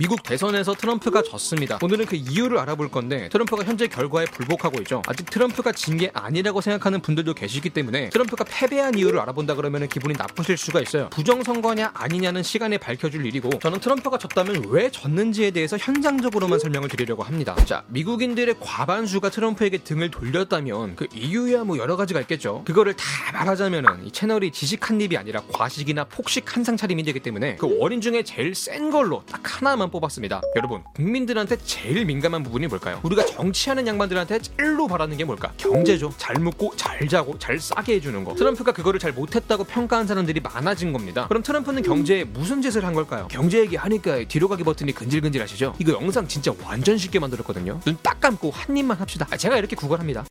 미국 대선에서 트럼프가 졌습니다. 오늘은 그 이유를 알아볼 건데 트럼프가 현재 결과에 불복하고 있죠. 아직 트럼프가 진 게 아니라고 생각하는 분들도 계시기 때문에 트럼프가 패배한 이유를 알아본다 그러면 기분이 나쁘실 수가 있어요. 부정선거냐 아니냐는 시간에 밝혀줄 일이고 저는 트럼프가 졌다면 왜 졌는지에 대해서 현장적으로만 설명을 드리려고 합니다. 자, 미국인들의 과반수가 트럼프에게 등을 돌렸다면 그 이유야 뭐 여러 가지가 있겠죠. 그거를 다 말하자면은 이 채널이 지식 한 입이 아니라 과식이나 폭식 한 상 차림이 되기 때문에 그 원인 중에 제일 센 걸로 딱 하나만 뽑았습니다. 여러분, 국민들한테 제일 민감한 부분이 뭘까요? 우리가 정치하는 양반들한테 찔로 바라는 게 뭘까? 경제죠. 잘 먹고 잘 자고 잘 싸게 해주는 거. 트럼프가 그거를 잘 못했다고 평가한 사람들이 많아진 겁니다. 그럼 트럼프는 경제에 무슨 짓을 한 걸까요? 경제 얘기 하니까 뒤로 가기 버튼이 근질근질 하시죠? 이거 영상 진짜 완전 쉽게 만들었거든요. 눈 딱 감고 한 입만 합시다. 아, 제가 이렇게 구걸합니다.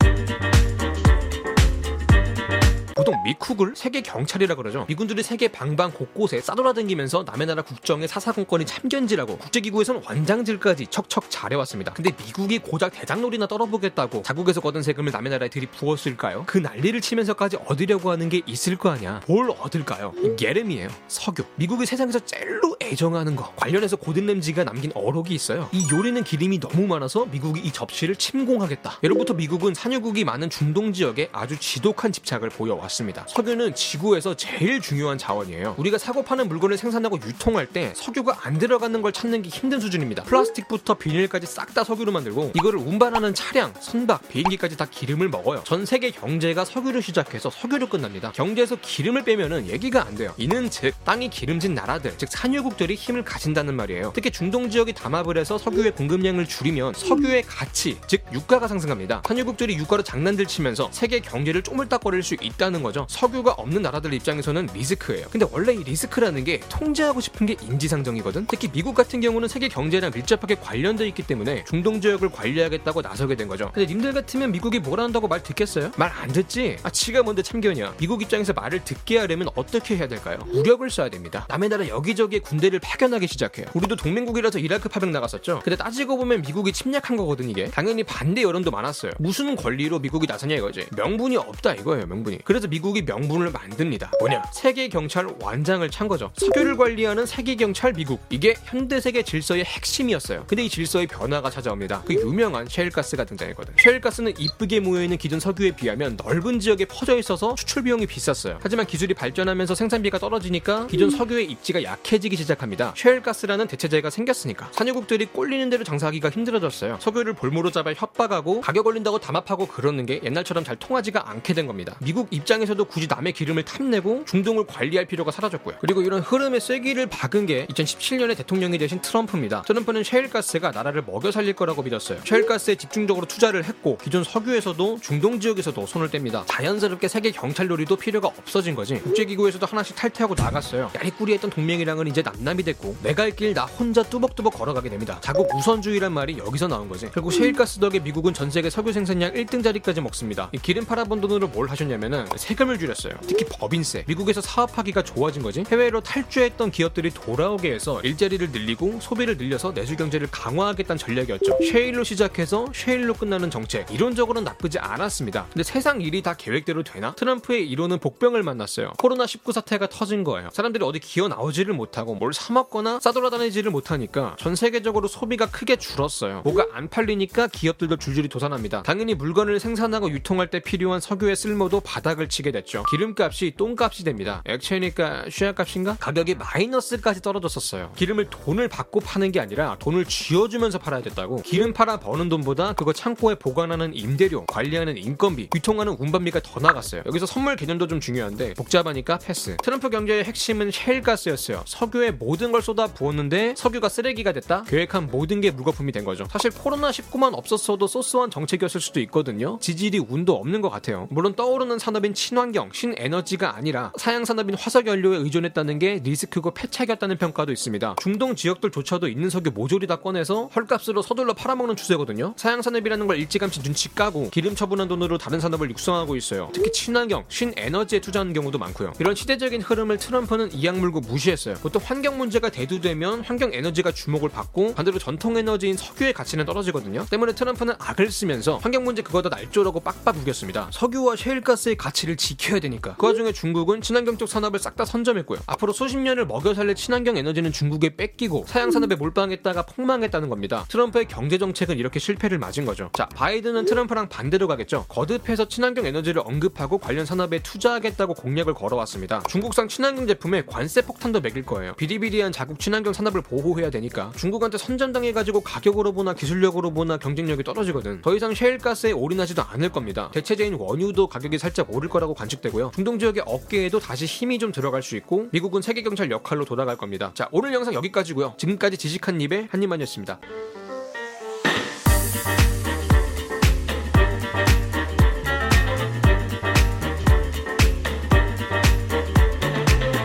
미쿡을 세계 경찰이라 그러죠. 미군들이 세계 방방 곳곳에 싸돌아다니면서 남의 나라 국정에 사사건건이 참견지라고 국제기구에서는 완장질까지 척척 잘해왔습니다. 근데 미국이 고작 대장놀이나 떨어보겠다고 자국에서 거둔 세금을 남의 나라에 들이부었을까요? 그 난리를 치면서까지 얻으려고 하는 게 있을 거 아니야. 뭘 얻을까요? 기름이에요. 석유. 미국이 세상에서 제일로 애정하는 거. 관련해서 고든 램지가 남긴 어록이 있어요. 이 요리는 기름이 너무 많아서 미국이 이 접시를 침공하겠다. 예로부터 미국은 산유국이 많은 중동 지역에 아주 지독한 집착을 보여왔습니다. 맞습니다. 석유는 지구에서 제일 중요한 자원이에요. 우리가 사고 파는 물건을 생산하고 유통할 때 석유가 안 들어가는 걸 찾는 게 힘든 수준입니다. 플라스틱부터 비닐까지 싹 다 석유로 만들고 이거를 운반하는 차량, 선박, 비행기까지 다 기름을 먹어요. 전 세계 경제가 석유를 시작해서 석유로 끝납니다. 경제에서 기름을 빼면은 얘기가 안 돼요. 이는 즉 땅이 기름진 나라들, 즉 산유국들이 힘을 가진다는 말이에요. 특히 중동 지역이 담합을 해서 석유의 공급량을 줄이면 석유의 가치, 즉 유가가 상승합니다. 산유국들이 유가로 장난들 치면서 세계 경제를 쪼물딱거릴 수 있다는 거죠. 석유가 없는 나라들 입장에서는 리스크예요. 근데 원래 이 리스크라는 게 통제하고 싶은 게 인지상정이거든. 특히 미국 같은 경우는 세계 경제랑 밀접하게 관련돼 있기 때문에 중동 지역을 관리하겠다고 나서게 된 거죠. 근데 님들 같으면 미국이 뭘 한다고 말 듣겠어요? 말 안 듣지? 아 지가 뭔데 참견이야. 미국 입장에서 말을 듣게 하려면 어떻게 해야 될까요? 무력을 써야 됩니다. 남의 나라 여기저기에 군대를 파견하기 시작해요. 우리도 동맹국이라서 이라크 파병 나갔었죠. 근데 따지고 보면 미국이 침략한 거거든 이게. 당연히 반대 여론도 많았어요. 무슨 권리로 미국이 나서냐 이거지. 명분이 없다 이거예요 명분이. 그래서 미국 이 명분을 만듭니다. 뭐냐? 세계 경찰 완장을 찬 거죠. 석유를 관리하는 세계 경찰 미국. 이게 현대 세계 질서의 핵심이었어요. 근데 이 질서의 변화가 찾아옵니다. 그 유명한 셰일가스가 등장했거든. 셰일가스는 이쁘게 모여 있는 기존 석유에 비하면 넓은 지역에 퍼져 있어서 수출 비용이 비쌌어요. 하지만 기술이 발전하면서 생산비가 떨어지니까 기존 석유의 입지가 약해지기 시작합니다. 셰일가스라는 대체제가 생겼으니까 산유국들이 꼴리는 대로 장사하기가 힘들어졌어요. 석유를 볼모로 잡아 협박하고 가격 올린다고 담합하고 그러는 게 옛날처럼 잘 통하지가 않게 된 겁니다. 미국 입장 에서도 굳이 남의 기름을 탐내고 중동을 관리할 필요가 사라졌고요. 그리고 이런 흐름의 쐐기를 박은 게 2017년에 대통령이 되신 트럼프입니다. 트럼프는 셰일가스가 나라를 먹여 살릴 거라고 믿었어요. 셰일가스에 집중적으로 투자를 했고 기존 석유에서도 중동 지역에서도 손을 뗍니다. 자연스럽게 세계 경찰 놀이도 필요가 없어진 거지. 국제기구에서도 하나씩 탈퇴하고 나갔어요. 야리꾸리했던 동맹이랑은 이제 남남이 됐고 내갈길나 혼자 뚜벅뚜벅 걸어가게 됩니다. 자국 우선주의란 말이 여기서 나온 거지. 결국 셰일가스 덕에 미국은 전 세계 석유 생산량 1등 자리까지 먹습니다. 이 기름 팔아본 돈으로 뭘 하셨냐면은 세금 을 줄였어요. 특히 법인세. 미국에서 사업하기가 좋아진 거지. 해외로 탈주했던 기업들이 돌아오게 해서 일자리를 늘리고 소비를 늘려서 내수 경제를 강화하겠다는 전략이었죠. 쉐일로 시작해서 쉐일로 끝나는 정책. 이론적으로는 나쁘지 않았습니다. 근데 세상 일이 다 계획대로 되나? 트럼프의 이론은 복병을 만났어요. 코로나19 사태가 터진 거예요. 사람들이 어디 기어 나오지를 못하고 뭘 사 먹거나 싸돌아다니지를 못하니까 전 세계적으로 소비가 크게 줄었어요. 뭐가 안 팔리니까 기업들도 줄줄이 도산합니다. 당연히 물건을 생산하고 유통할 때 필요한 석유의 쓸모도 바닥을 치게 됐죠. 기름값이 똥값이 됩니다. 액체니까 쉬야값인가? 가격이 마이너스까지 떨어졌었어요. 기름을 돈을 받고 파는 게 아니라 돈을 쥐어주면서 팔아야 됐다고. 기름 팔아 버는 돈보다 그거 창고에 보관하는 임대료, 관리하는 인건비, 유통하는 운반비가 더 나갔어요. 여기서 선물 개념도 좀 중요한데 복잡하니까 패스. 트럼프 경제의 핵심은 셰일가스였어요. 석유에 모든 걸 쏟아 부었는데 석유가 쓰레기가 됐다. 계획한 모든 게 물거품이 된 거죠. 사실 코로나 19만 없었어도 so so한 정책이었을 수도 있거든요. 지지리 운도 없는 것 같아요. 물론 떠오르는 산업인 친환경, 신에너지가 아니라 사양 산업인 화석 연료에 의존했다는 게 리스크고 패착이었다는 평가도 있습니다. 중동 지역들조차도 있는 석유 모조리 다 꺼내서 헐값으로 서둘러 팔아먹는 추세거든요. 사양 산업이라는 걸 일찌감치 눈치 까고 기름 처분한 돈으로 다른 산업을 육성하고 있어요. 특히 친환경, 신에너지에 투자하는 경우도 많고요. 이런 시대적인 흐름을 트럼프는 이악 물고 무시했어요. 보통 환경 문제가 대두되면 환경 에너지가 주목을 받고 반대로 전통 에너지인 석유의 가치는 떨어지거든요. 때문에 트럼프는 악을 쓰면서 환경 문제 그거 다 날조라고 빡빡 우겼습니다. 석유와 셰일가스의 가치를 지 켜야 되니까. 그 와중에 중국은 친환경 쪽 산업을 싹 다 선점했고요. 앞으로 수십 년을 먹여 살릴 친환경 에너지는 중국에 뺏기고 사양 산업에 몰빵했다가 폭망했다는 겁니다. 트럼프의 경제 정책은 이렇게 실패를 맞은 거죠. 자, 바이든은 트럼프랑 반대로 가겠죠. 거듭해서 친환경 에너지를 언급하고 관련 산업에 투자하겠다고 공약을 걸어왔습니다. 중국산 친환경 제품에 관세 폭탄도 매길 거예요. 비리비리한 자국 친환경 산업을 보호해야 되니까 중국한테 선전당해가지고 가격으로 보나 기술력으로 보나 경쟁력이 떨어지거든. 더 이상 셰일가스에 올인하지도 않을 겁니다. 대체제인 원유도 가격이 살짝 오를 거라고 관측되고요. 중동 지역의 업계에도 다시 힘이 좀 들어갈 수 있고 미국은 세계 경찰 역할로 돌아갈 겁니다. 자 오늘 영상 여기까지고요. 지금까지 지식한 입의 한입만이었습니다.